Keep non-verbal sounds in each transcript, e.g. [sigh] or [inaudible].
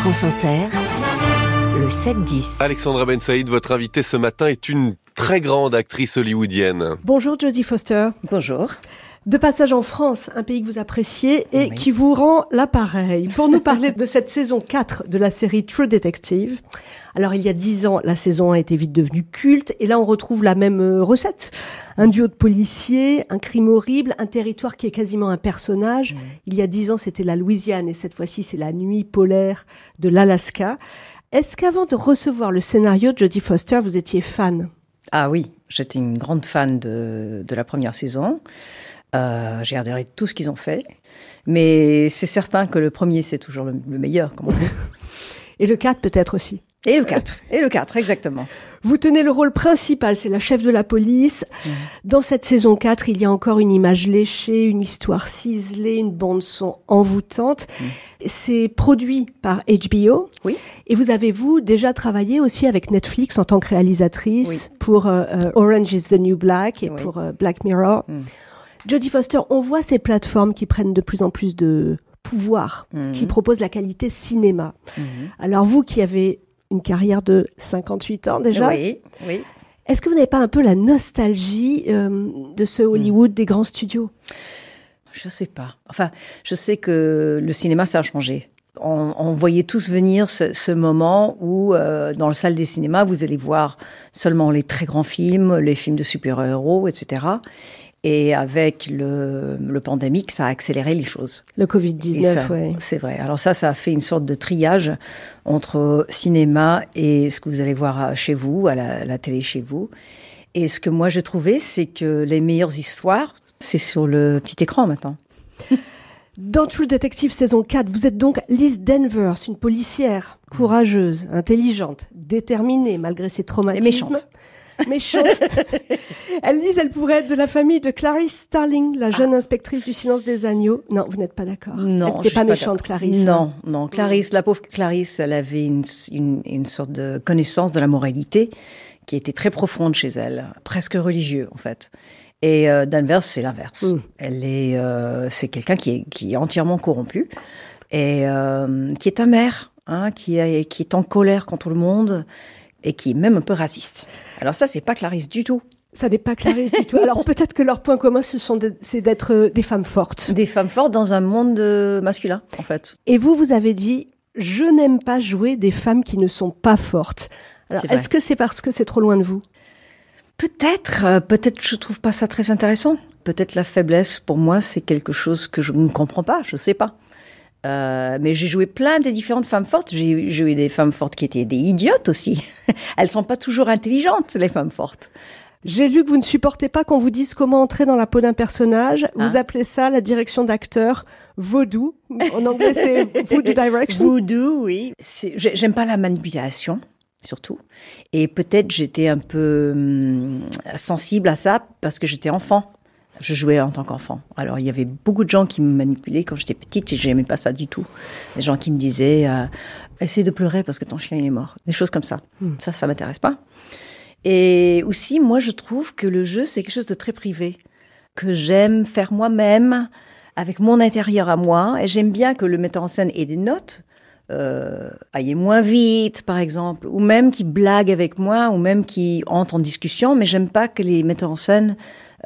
France Inter, le 7-10. Alexandra Ben Saïd, votre invitée ce matin est une très grande actrice hollywoodienne. Bonjour Jodie Foster. Bonjour. De passage en France, un pays que vous appréciez et Oui. qui vous rend l'appareil pour nous parler de cette saison 4 de la série True Detective. Alors il y a dix ans, la saison a été vite devenue culte et là on retrouve la même euh, recette. Un duo de policiers, un crime horrible, un territoire qui est quasiment un personnage. Il y a dix ans c'était la Louisiane et cette fois-ci c'est la nuit polaire de l'Alaska. Est-ce qu'avant de recevoir le scénario de Jodie Foster, vous étiez fan? Ah oui, j'étais une grande fan de, de la première saison. Euh, J'ai adoré tout ce qu'ils ont fait. Mais c'est certain que le premier, c'est toujours le, le meilleur, comme on dit. Et le 4 peut-être aussi. Et le 4. Et le 4, exactement. Vous tenez le rôle principal, c'est la chef de la police. Dans cette saison 4, il y a encore une image léchée, une histoire ciselée, une bande son envoûtante. C'est produit par HBO. Oui. Et vous avez, vous, déjà travaillé aussi avec Netflix en tant que réalisatrice pour euh, euh, Orange is the New Black et Oui. pour euh, Black Mirror. Mm. Jodie Foster, on voit ces plateformes qui prennent de plus en plus de pouvoir, Mhm. qui proposent la qualité cinéma. Mhm. Alors vous qui avez une carrière de 58 ans déjà, Oui, oui. est-ce que vous n'avez pas un peu la nostalgie euh, de ce Hollywood des grands studios? Je sais pas. Enfin, je sais que le cinéma, ça a changé. On, on voyait tous venir ce, ce moment où, euh, dans la salle des cinémas, vous allez voir seulement les très grands films, les films de super-héros, etc. Et avec le, le pandémique, ça a accéléré les choses. Le Et Covid-19, ça, ouais. C'est vrai. Alors ça, ça a fait une sorte de triage entre cinéma et ce que vous allez voir chez vous, à la, la télé chez vous. Et ce que moi j'ai trouvé, c'est que les meilleures histoires, c'est sur le petit écran maintenant. [laughs] Dans True Detective saison 4, vous êtes donc Liz Denvers, une policière courageuse, intelligente, déterminée malgré ses traumatismes. Et méchante. Méchante. [laughs] elle Liz, elle pourrait être de la famille de Clarice Starling, la jeune inspectrice du silence des agneaux. Non, vous n'êtes pas d'accord. Non, Elle je suis pas pas méchante, d'accord. Clarice. Non, non. Clarisse, la pauvre Clarisse, elle avait une, une, une sorte de connaissance de la moralité qui était très profonde chez elle, presque religieux en fait. Et euh, Danvers, c'est l'inverse. Mm. Elle est, euh, c'est quelqu'un qui est, qui est entièrement corrompu et euh, qui est amère, hein, qui, est, qui est en colère contre le monde et qui est même un peu raciste. Alors ça, c'est pas Clarisse du tout. Ça n'est pas Clarice du tout. [laughs] Alors peut-être que leur point commun, ce sont de- c'est d'être euh, des femmes fortes. Des femmes fortes dans un monde euh, masculin, en fait. Et vous, vous avez dit, je n'aime pas jouer des femmes qui ne sont pas fortes. Alors, est-ce que c'est parce que c'est trop loin de vous? Peut-être, euh, peut-être je trouve pas ça très intéressant. Peut-être la faiblesse pour moi c'est quelque chose que je ne comprends pas, je sais pas. Euh, mais j'ai joué plein de différentes femmes fortes. J'ai joué des femmes fortes qui étaient des idiotes aussi. [laughs] Elles sont pas toujours intelligentes les femmes fortes. J'ai lu que vous ne supportez pas qu'on vous dise comment entrer dans la peau d'un personnage. Vous Ah. appelez ça la direction d'acteur vaudou. En anglais, c'est [laughs] voodoo direction. Voodoo, oui. J'aime pas la manipulation, surtout. Et peut-être j'étais un peu hum, sensible à ça parce que j'étais enfant. Je jouais en tant qu'enfant. Alors il y avait beaucoup de gens qui me manipulaient quand j'étais petite et j'aimais pas ça du tout. Des gens qui me disaient euh, essaie de pleurer parce que ton chien il est mort. Des choses comme ça. Ça, ça m'intéresse pas. Et aussi, moi, je trouve que le jeu, c'est quelque chose de très privé, que j'aime faire moi-même, avec mon intérieur à moi. Et j'aime bien que le metteur en scène ait des notes, euh, aille moins vite, par exemple, ou même qui blague avec moi, ou même qui entre en discussion. Mais j'aime pas que les metteurs en scène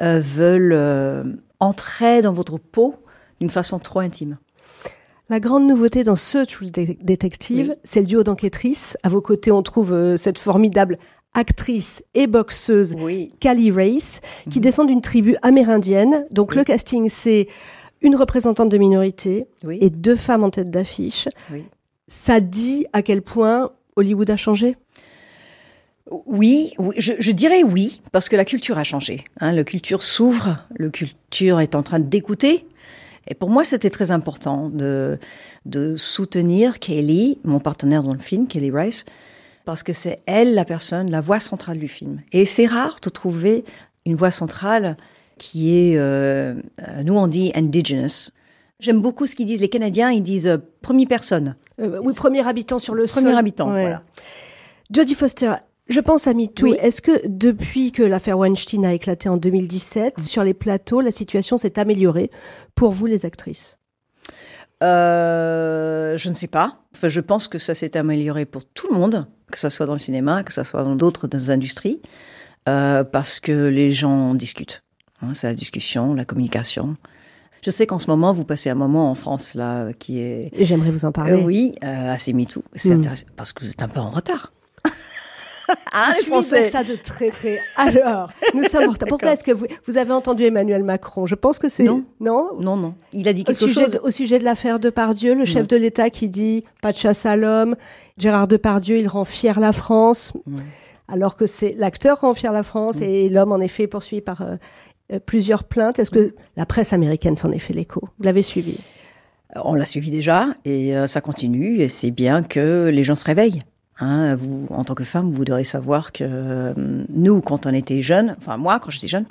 euh, veulent euh, entrer dans votre peau d'une façon trop intime. La grande nouveauté dans ce True Detective, Oui. c'est le duo d'enquêtrices. À vos côtés, on trouve euh, cette formidable actrice et boxeuse Oui. Callie Race, Mhm. qui descend d'une tribu amérindienne. Donc le casting, c'est une représentante de minorité Oui. et deux femmes en tête d'affiche. Ça dit à quel point Hollywood a changé? Oui, oui, je, je dirais oui, parce que la culture a changé. Hein, la culture s'ouvre, la culture est en train d'écouter. Et pour moi, c'était très important de, de soutenir Kelly, mon partenaire dans le film, Kelly Rice, parce que c'est elle la personne, la voix centrale du film. Et c'est rare de trouver une voix centrale qui est, euh, nous on dit indigenous. J'aime beaucoup ce qu'ils disent les Canadiens, ils disent euh, première personne, Euh, Oui, premier habitant sur le premier sol. habitant. Ouais. Voilà. Jodie Foster, je pense à MeToo. Oui. Est-ce que depuis que l'affaire Weinstein a éclaté en 2017, sur les plateaux, la situation s'est améliorée pour vous, les actrices? Euh, Je ne sais pas. Enfin, je pense que ça s'est amélioré pour tout le monde, que ce soit dans le cinéma, que ce soit dans d'autres industries, euh, parce que les gens discutent. Hein, c'est la discussion, la communication. Je sais qu'en ce moment, vous passez un moment en France là qui est. J'aimerais vous en parler. Euh, oui, assez MeToo. C'est Mm. intéressant parce que vous êtes un peu en retard. Ah, les Français. ça de très près. Alors, nous sommes en retard. Pourquoi est-ce que vous, vous avez entendu Emmanuel Macron? Je pense que c'est Non. non? Non, non. Il a dit Au quelque sujet, chose. de, au sujet de l'affaire Depardieu, le chef de l'État qui dit pas de chasse à l'homme, Gérard Depardieu, il rend fier la France, alors que c'est l'acteur rend fier la France et l'homme en effet est poursuivi par euh, euh, plusieurs plaintes. Est-ce que la presse américaine s'en est fait l'écho? Vous l'avez suivi? On l'a suivi déjà et euh, ça continue et c'est bien que les gens se réveillent. Hein, vous, en tant que femme, vous devrez savoir que euh, nous, quand on était jeunes, enfin moi, quand j'étais jeune,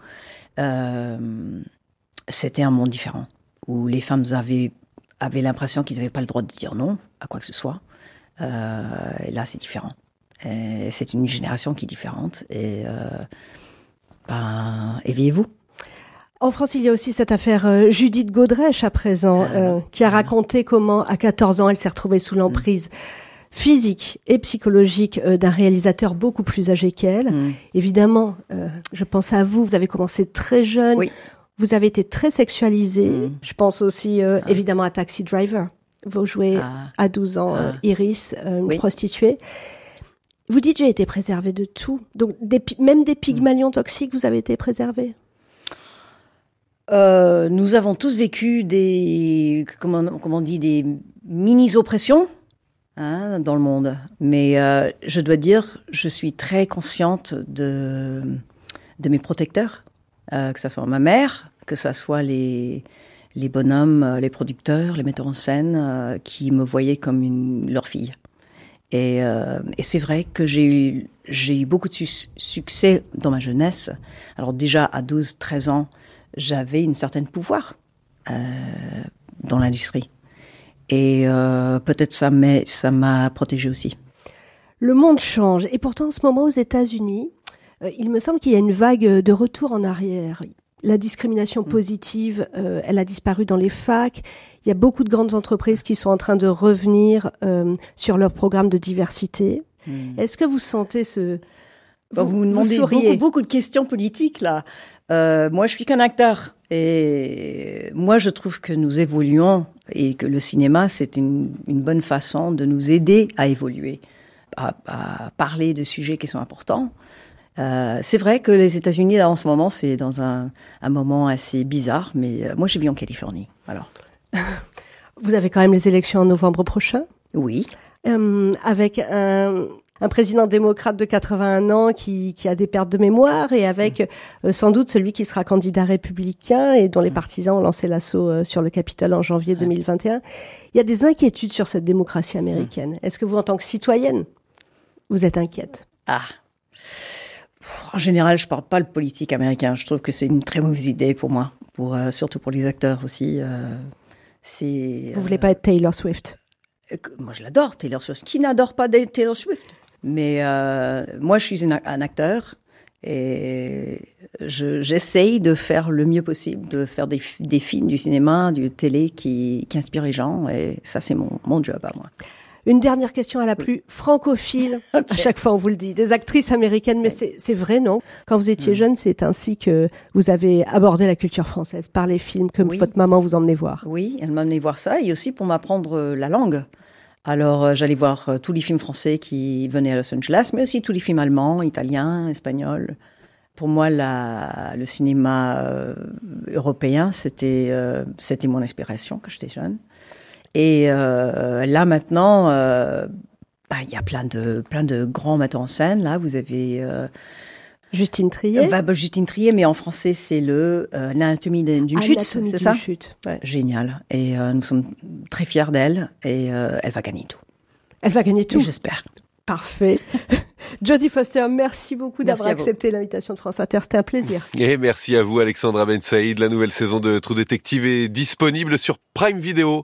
euh, c'était un monde différent où les femmes avaient avaient l'impression qu'ils n'avaient pas le droit de dire non à quoi que ce soit. Euh, et là, c'est différent. C'est une génération qui est différente et ben, éveillez-vous. En France, il y a aussi cette affaire euh, Judith Godrèche à présent, euh, qui a raconté comment, à 14 ans, elle s'est retrouvée sous l'emprise physique et psychologique euh, d'un réalisateur beaucoup plus âgé qu'elle. Mm. Évidemment, euh, je pense à vous, vous avez commencé très jeune, Oui. vous avez été très sexualisée. Mm. Je pense aussi euh, évidemment à Taxi Driver. Vous jouez Ah. à 12 ans Ah. Iris, une Oui. prostituée. Vous dites j'ai été préservée de tout. Donc des même des pygmalions toxiques, vous avez été préservée? Nous avons tous vécu des, comment, comment on dit, des mini-oppressions hein, dans le monde. Mais euh, je dois dire, je suis très consciente de, de mes protecteurs, euh, que ce soit ma mère, que ce soit les, les bonhommes, euh, les producteurs, les metteurs en scène, euh, qui me voyaient comme une, leur fille. Et, euh, et c'est vrai que j'ai eu, j'ai eu beaucoup de su- succès dans ma jeunesse. Alors déjà, à 12, 13 ans, j'avais une certaine pouvoir euh, dans l'industrie. Et euh, peut-être ça m'a, ça m'a protégée aussi. Le monde change. Et pourtant, en ce moment, aux États-Unis, euh, il me semble qu'il y a une vague de retour en arrière. La discrimination positive, euh, elle a disparu dans les facs. Il y a beaucoup de grandes entreprises qui sont en train de revenir euh, sur leur programme de diversité. Est-ce que vous sentez ce... Bah, vous, me demandez souriez. beaucoup, beaucoup de questions politiques là. Euh, moi, je suis qu'un acteur. Et moi, je trouve que nous évoluons et que le cinéma, c'est une, une bonne façon de nous aider à évoluer, à, à parler de sujets qui sont importants. Euh, c'est vrai que les États-Unis, là, en ce moment, c'est dans un, un moment assez bizarre, mais euh, moi, je vis en Californie. Alors, [laughs] Vous avez quand même les élections en novembre prochain, oui. euh, avec un, un président démocrate de 81 ans qui, qui a des pertes de mémoire et avec euh, sans doute celui qui sera candidat républicain et dont les partisans ont lancé l'assaut euh, sur le Capitole en janvier 2021. Il y a des inquiétudes sur cette démocratie américaine. Est-ce que vous, en tant que citoyenne, vous êtes inquiète? Ah. En général, je parle pas le politique américain. Je trouve que c'est une très mauvaise idée pour moi, pour euh, surtout pour les acteurs aussi. c'est. Vous voulez pas être Taylor Swift? Moi, je l'adore, Taylor Swift. Qui n'adore pas Taylor Swift? Mais euh, moi, je suis une- un acteur et je- j'essaye de faire le mieux possible, de faire des, fi- des films, du cinéma, du télé qui, qui inspirent les gens. Et ça, c'est mon, mon job à moi. Une dernière question à la plus francophile. [laughs] À chaque fois, on vous le dit. Des actrices américaines, mais c'est c'est vrai, non? Quand vous étiez jeune, c'est ainsi que vous avez abordé la culture française par les films que Oui. votre maman vous emmenait voir. Oui, elle m'a amené voir ça et aussi pour m'apprendre la langue. Alors, euh, j'allais voir euh, tous les films français qui venaient à Los Angeles, mais aussi tous les films allemands, italiens, espagnols. Pour moi, le cinéma euh, européen, c'était mon inspiration quand j'étais jeune. Et là maintenant, bah, il y a plein de grands metteurs en scène. Là, vous avez Justine Trier? bah, bah, Justine Trier, mais en français, c'est le euh, l'anatomie d'une chute, Anatomie c'est d'une ça? chute. Ouais. Génial. Et euh, nous sommes très fiers d'elle et euh, elle va gagner tout. Elle va gagner tout. J'espère. Parfait. [laughs] Jodie Foster, merci beaucoup d'avoir accepté l'invitation de France Inter. C'était un plaisir. Et merci à vous Alexandra Ben Saïd. La nouvelle saison de True Detective est disponible sur Prime Video.